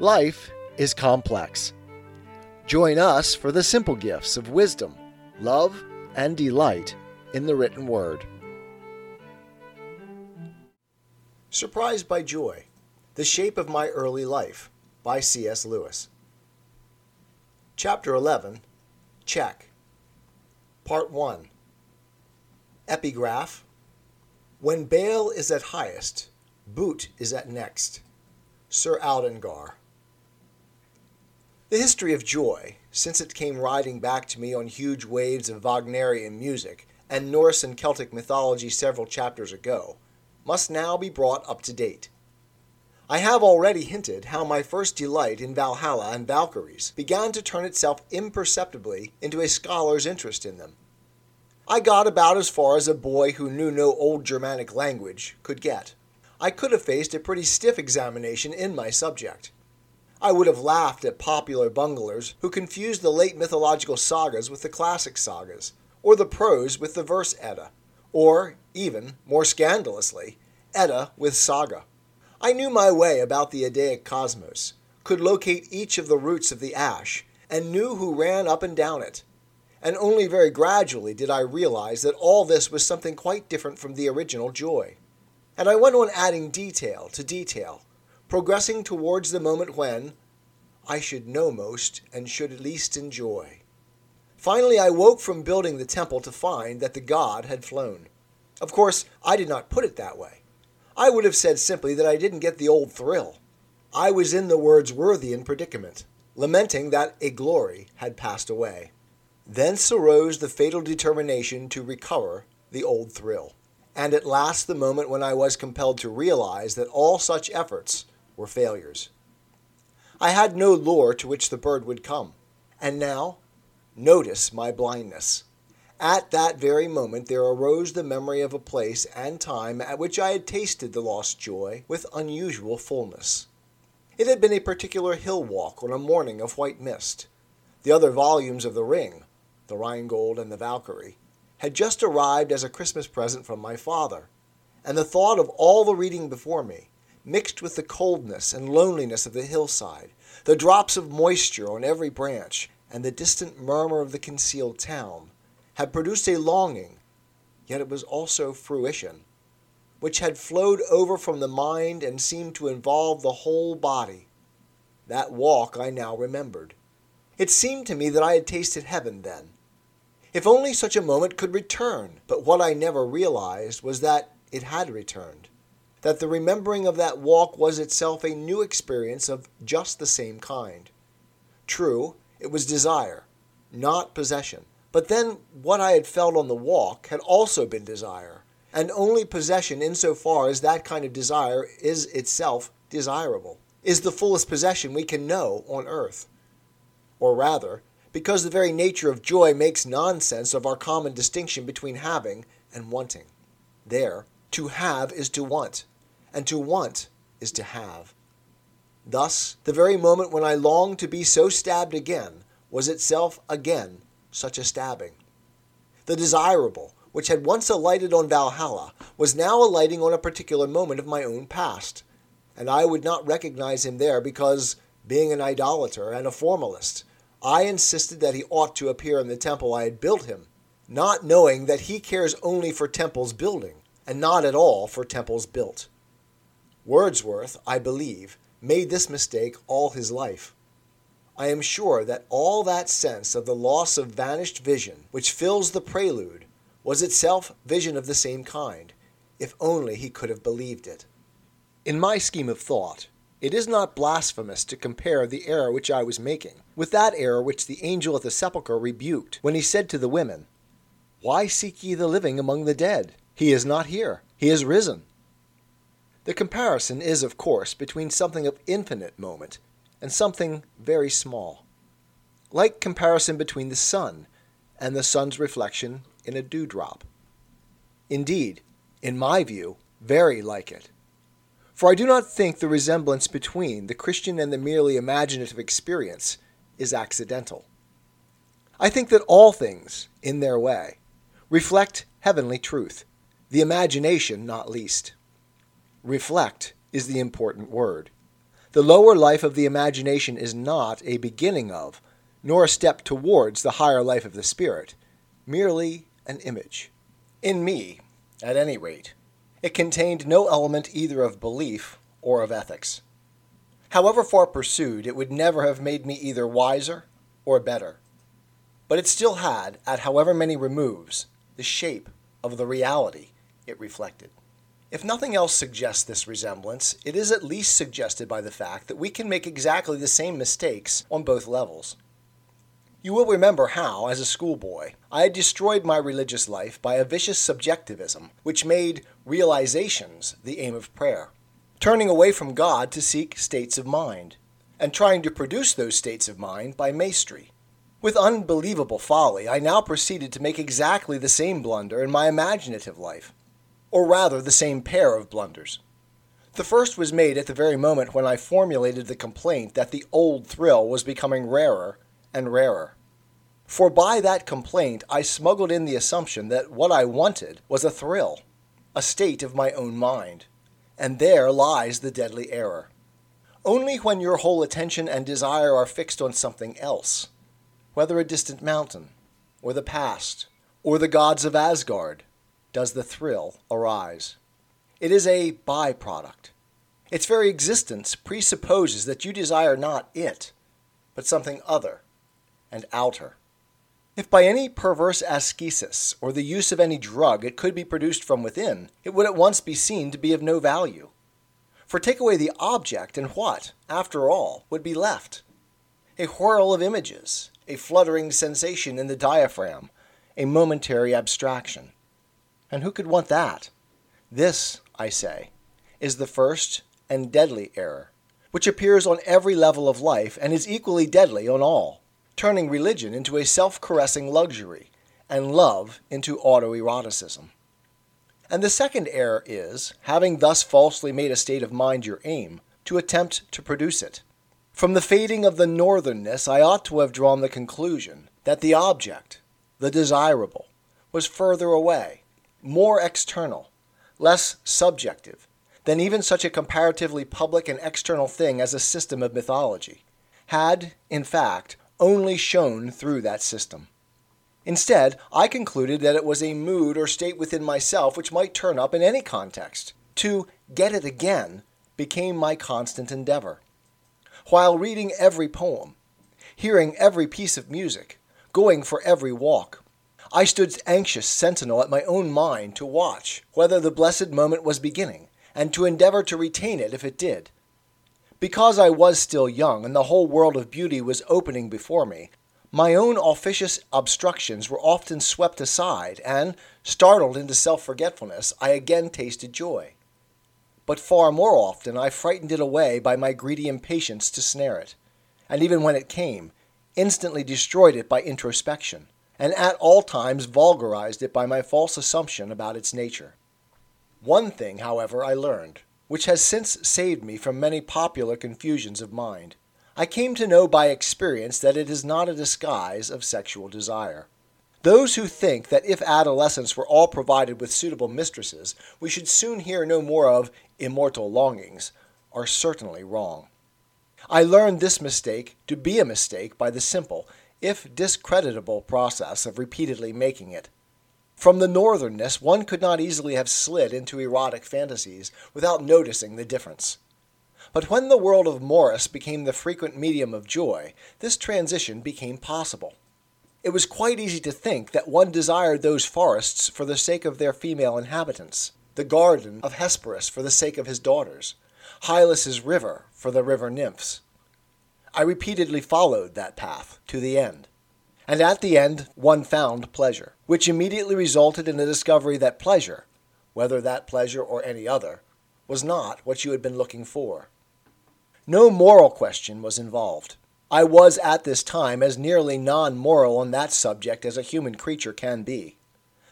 Life is complex. Join us for the simple gifts of wisdom, love, and delight in the written word. Surprised by Joy The Shape of My Early Life by C.S. Lewis. Chapter 11 Check. Part 1 Epigraph When Baal is at highest, Boot is at next. Sir Aldingar. The history of joy, since it came riding back to me on huge waves of Wagnerian music and Norse and Celtic mythology several chapters ago, must now be brought up to date. I have already hinted how my first delight in Valhalla and Valkyries began to turn itself imperceptibly into a scholar's interest in them. I got about as far as a boy who knew no old Germanic language could get. I could have faced a pretty stiff examination in my subject. I would have laughed at popular bunglers who confused the late mythological sagas with the classic sagas, or the prose with the verse Edda, or, even, more scandalously, Edda with saga. I knew my way about the Eddaic cosmos, could locate each of the roots of the ash, and knew who ran up and down it. And only very gradually did I realize that all this was something quite different from the original joy. And I went on adding detail to detail progressing towards the moment when I should know most and should least enjoy. Finally, I woke from building the temple to find that the god had flown. Of course, I did not put it that way. I would have said simply that I didn't get the old thrill. I was in the Wordsworthian predicament, lamenting that a glory had passed away. Thence arose the fatal determination to recover the old thrill, and at last the moment when I was compelled to realize that all such efforts were failures. I had no lure to which the bird would come. And now, notice my blindness. At that very moment there arose the memory of a place and time at which I had tasted the lost joy with unusual fullness. It had been a particular hill walk on a morning of white mist. The other volumes of The Ring, The Rheingold and The Valkyrie, had just arrived as a Christmas present from my father, and the thought of all the reading before me, mixed with the coldness and loneliness of the hillside, the drops of moisture on every branch, and the distant murmur of the concealed town, had produced a longing, yet it was also fruition, which had flowed over from the mind and seemed to involve the whole body. That walk I now remembered. It seemed to me that I had tasted heaven then. If only such a moment could return, but what I never realized was that it had returned that the remembering of that walk was itself a new experience of just the same kind. True, it was desire, not possession. But then what I had felt on the walk had also been desire, and only possession insofar as that kind of desire is itself desirable, is the fullest possession we can know on earth. Or rather, because the very nature of joy makes nonsense of our common distinction between having and wanting. There, to have is to want, and to want is to have. Thus, the very moment when I longed to be so stabbed again was itself again such a stabbing. The desirable, which had once alighted on Valhalla, was now alighting on a particular moment of my own past, and I would not recognize him there because, being an idolater and a formalist, I insisted that he ought to appear in the temple I had built him, not knowing that he cares only for temples building, and not at all for temples built. Wordsworth, I believe, made this mistake all his life. I am sure that all that sense of the loss of vanished vision which fills the prelude was itself vision of the same kind, if only he could have believed it. In my scheme of thought, it is not blasphemous to compare the error which I was making with that error which the angel at the sepulchre rebuked when he said to the women, Why seek ye the living among the dead? He is not here, he is risen. The comparison is, of course, between something of infinite moment and something very small. Like comparison between the sun and the sun's reflection in a dewdrop. Indeed, in my view, very like it. For I do not think the resemblance between the Christian and the merely imaginative experience is accidental. I think that all things, in their way, reflect heavenly truth, the imagination not least. Reflect is the important word. The lower life of the imagination is not a beginning of, nor a step towards the higher life of the spirit, merely an image. In me, at any rate, it contained no element either of belief or of ethics. However far pursued, it would never have made me either wiser or better. But it still had, at however many removes, the shape of the reality it reflected. If nothing else suggests this resemblance, it is at least suggested by the fact that we can make exactly the same mistakes on both levels. You will remember how, as a schoolboy, I had destroyed my religious life by a vicious subjectivism which made realizations the aim of prayer, turning away from God to seek states of mind, and trying to produce those states of mind by mastery. With unbelievable folly, I now proceeded to make exactly the same blunder in my imaginative life or rather the same pair of blunders. The first was made at the very moment when I formulated the complaint that the old thrill was becoming rarer and rarer. For by that complaint I smuggled in the assumption that what I wanted was a thrill, a state of my own mind, and there lies the deadly error. Only when your whole attention and desire are fixed on something else, whether a distant mountain, or the past, or the gods of Asgard, does the thrill arise. It is a byproduct. Its very existence presupposes that you desire not it, but something other and outer. If by any perverse ascesis or the use of any drug it could be produced from within, it would at once be seen to be of no value. For take away the object, and what, after all, would be left? A whirl of images, a fluttering sensation in the diaphragm, a momentary abstraction. And who could want that? This, I say, is the first and deadly error, which appears on every level of life and is equally deadly on all, turning religion into a self caressing luxury and love into autoeroticism. And the second error is, having thus falsely made a state of mind your aim, to attempt to produce it. From the fading of the northernness, I ought to have drawn the conclusion that the object, the desirable, was further away, more external, less subjective than even such a comparatively public and external thing as a system of mythology, had, in fact, only shown through that system. Instead, I concluded that it was a mood or state within myself which might turn up in any context. To get it again became my constant endeavor. While reading every poem, hearing every piece of music, going for every walk, I stood anxious sentinel at my own mind to watch whether the blessed moment was beginning, and to endeavor to retain it if it did. Because I was still young, and the whole world of beauty was opening before me, my own officious obstructions were often swept aside, and, startled into self forgetfulness, I again tasted joy. But far more often I frightened it away by my greedy impatience to snare it, and even when it came, instantly destroyed it by introspection and at all times vulgarized it by my false assumption about its nature. One thing, however, I learned, which has since saved me from many popular confusions of mind. I came to know by experience that it is not a disguise of sexual desire. Those who think that if adolescents were all provided with suitable mistresses, we should soon hear no more of immortal longings, are certainly wrong. I learned this mistake to be a mistake by the simple if discreditable, process of repeatedly making it. From the northernness, one could not easily have slid into erotic fantasies without noticing the difference. But when the world of Morris became the frequent medium of joy, this transition became possible. It was quite easy to think that one desired those forests for the sake of their female inhabitants, the garden of Hesperus for the sake of his daughters, Hylas's river for the river nymphs, I repeatedly followed that path to the end. And at the end, one found pleasure, which immediately resulted in the discovery that pleasure, whether that pleasure or any other, was not what you had been looking for. No moral question was involved. I was at this time as nearly non moral on that subject as a human creature can be.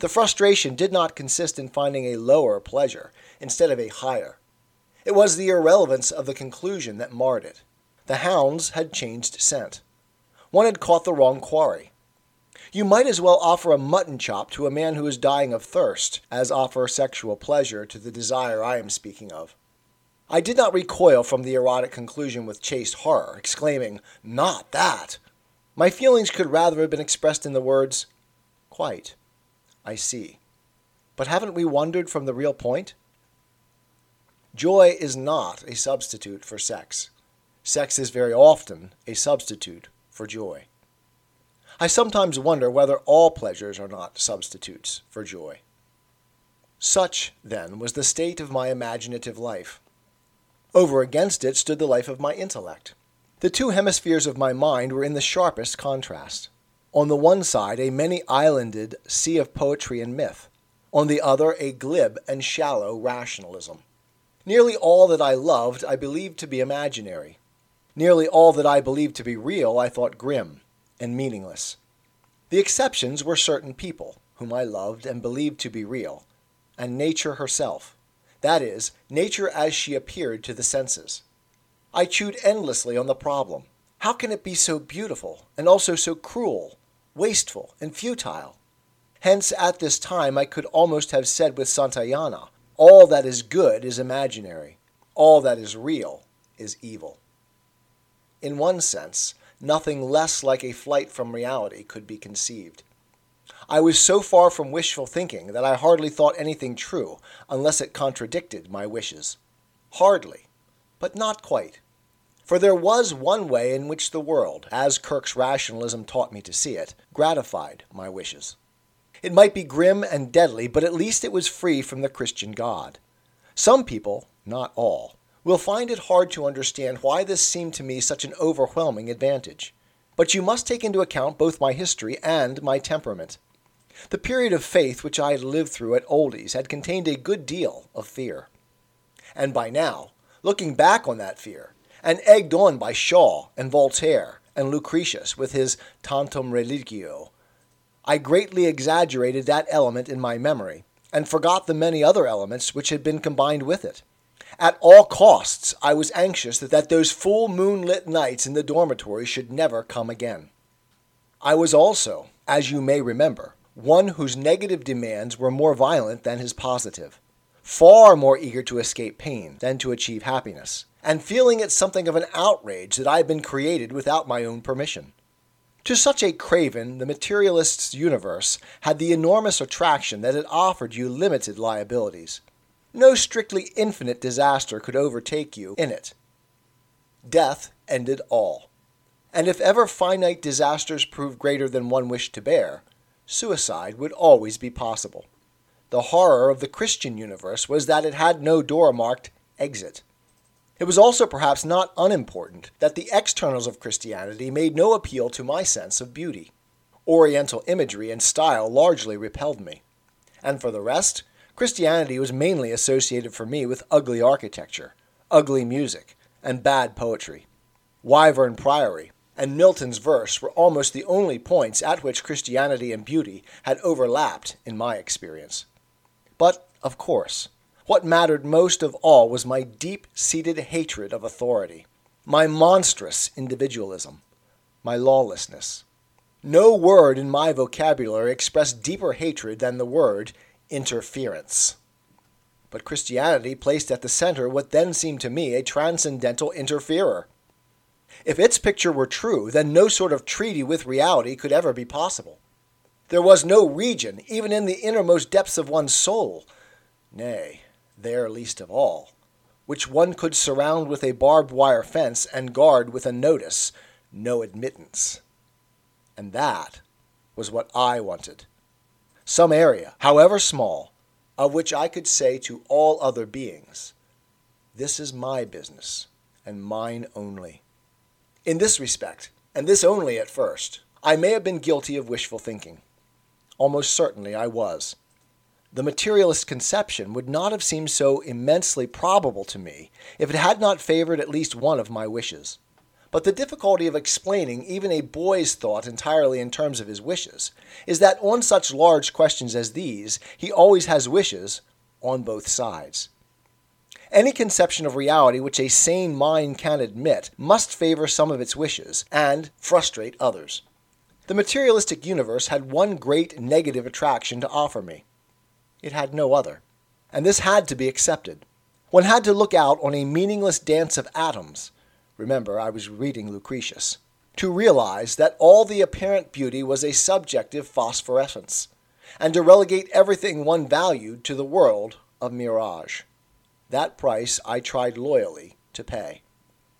The frustration did not consist in finding a lower pleasure instead of a higher. It was the irrelevance of the conclusion that marred it. The hounds had changed scent. One had caught the wrong quarry. You might as well offer a mutton chop to a man who is dying of thirst as offer sexual pleasure to the desire I am speaking of. I did not recoil from the erotic conclusion with chaste horror, exclaiming, Not that! My feelings could rather have been expressed in the words, Quite. I see. But haven't we wandered from the real point? Joy is not a substitute for sex. Sex is very often a substitute for joy. I sometimes wonder whether all pleasures are not substitutes for joy. Such, then, was the state of my imaginative life. Over against it stood the life of my intellect. The two hemispheres of my mind were in the sharpest contrast. On the one side, a many islanded sea of poetry and myth, on the other, a glib and shallow rationalism. Nearly all that I loved I believed to be imaginary. Nearly all that I believed to be real I thought grim and meaningless. The exceptions were certain people, whom I loved and believed to be real, and nature herself, that is, nature as she appeared to the senses. I chewed endlessly on the problem. How can it be so beautiful, and also so cruel, wasteful, and futile? Hence, at this time, I could almost have said with Santayana, all that is good is imaginary, all that is real is evil. In one sense, nothing less like a flight from reality could be conceived. I was so far from wishful thinking that I hardly thought anything true unless it contradicted my wishes. Hardly, but not quite. For there was one way in which the world, as Kirk's rationalism taught me to see it, gratified my wishes. It might be grim and deadly, but at least it was free from the Christian God. Some people, not all, will find it hard to understand why this seemed to me such an overwhelming advantage. But you must take into account both my history and my temperament. The period of faith which I had lived through at Oldie's had contained a good deal of fear. And by now, looking back on that fear, and egged on by Shaw and Voltaire and Lucretius with his Tantum Religio, I greatly exaggerated that element in my memory and forgot the many other elements which had been combined with it. At all costs, I was anxious that those full moonlit nights in the dormitory should never come again. I was also, as you may remember, one whose negative demands were more violent than his positive, far more eager to escape pain than to achieve happiness, and feeling it something of an outrage that I had been created without my own permission. To such a craven, the materialist's universe had the enormous attraction that it offered you limited liabilities no strictly infinite disaster could overtake you in it. Death ended all. And if ever finite disasters proved greater than one wished to bear, suicide would always be possible. The horror of the Christian universe was that it had no door marked exit. It was also perhaps not unimportant that the externals of Christianity made no appeal to my sense of beauty. Oriental imagery and style largely repelled me. And for the rest, Christianity was mainly associated for me with ugly architecture, ugly music, and bad poetry. Wyvern Priory and Milton's verse were almost the only points at which Christianity and beauty had overlapped in my experience. But, of course, what mattered most of all was my deep seated hatred of authority, my monstrous individualism, my lawlessness. No word in my vocabulary expressed deeper hatred than the word interference. But Christianity placed at the center what then seemed to me a transcendental interferer. If its picture were true, then no sort of treaty with reality could ever be possible. There was no region, even in the innermost depths of one's soul, nay, there least of all, which one could surround with a barbed wire fence and guard with a notice, no admittance. And that was what I wanted some area, however small, of which I could say to all other beings, This is my business, and mine only. In this respect, and this only at first, I may have been guilty of wishful thinking. Almost certainly I was. The materialist conception would not have seemed so immensely probable to me if it had not favored at least one of my wishes. But the difficulty of explaining even a boy's thought entirely in terms of his wishes is that on such large questions as these, he always has wishes on both sides. Any conception of reality which a sane mind can admit must favor some of its wishes and frustrate others. The materialistic universe had one great negative attraction to offer me. It had no other, and this had to be accepted. One had to look out on a meaningless dance of atoms. Remember, I was reading Lucretius. To realize that all the apparent beauty was a subjective phosphorescence, and to relegate everything one valued to the world of mirage. That price I tried loyally to pay.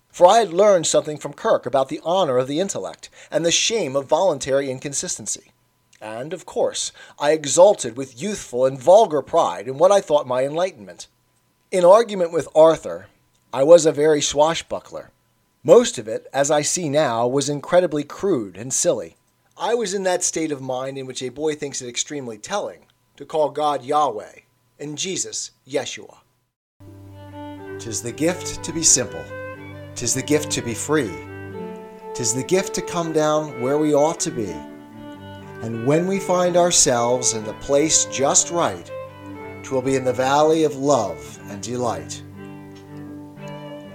For I had learned something from Kirk about the honor of the intellect and the shame of voluntary inconsistency. And, of course, I exulted with youthful and vulgar pride in what I thought my enlightenment. In argument with Arthur, I was a very swashbuckler. Most of it, as I see now, was incredibly crude and silly. I was in that state of mind in which a boy thinks it extremely telling to call God Yahweh and Jesus Yeshua. Tis the gift to be simple. Tis the gift to be free. Tis the gift to come down where we ought to be. And when we find ourselves in the place just right, twill be in the valley of love and delight.